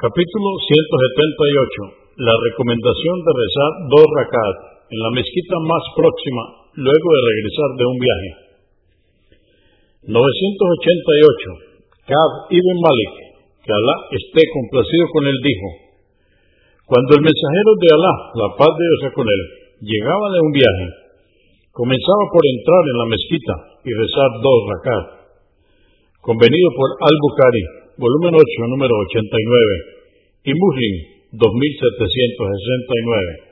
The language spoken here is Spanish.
Capítulo 178. La recomendación de rezar dos rakat en la mezquita más próxima luego de regresar de un viaje. 988. Kab ibn Malik, que Alá esté complacido con él, dijo, Cuando el mensajero de Alá, la paz de Dios con él, llegaba de un viaje, comenzaba por entrar en la mezquita y rezar dos rakat. Convenido por Al-Bukhari, volumen 8, número 89, y Muslim, 2769.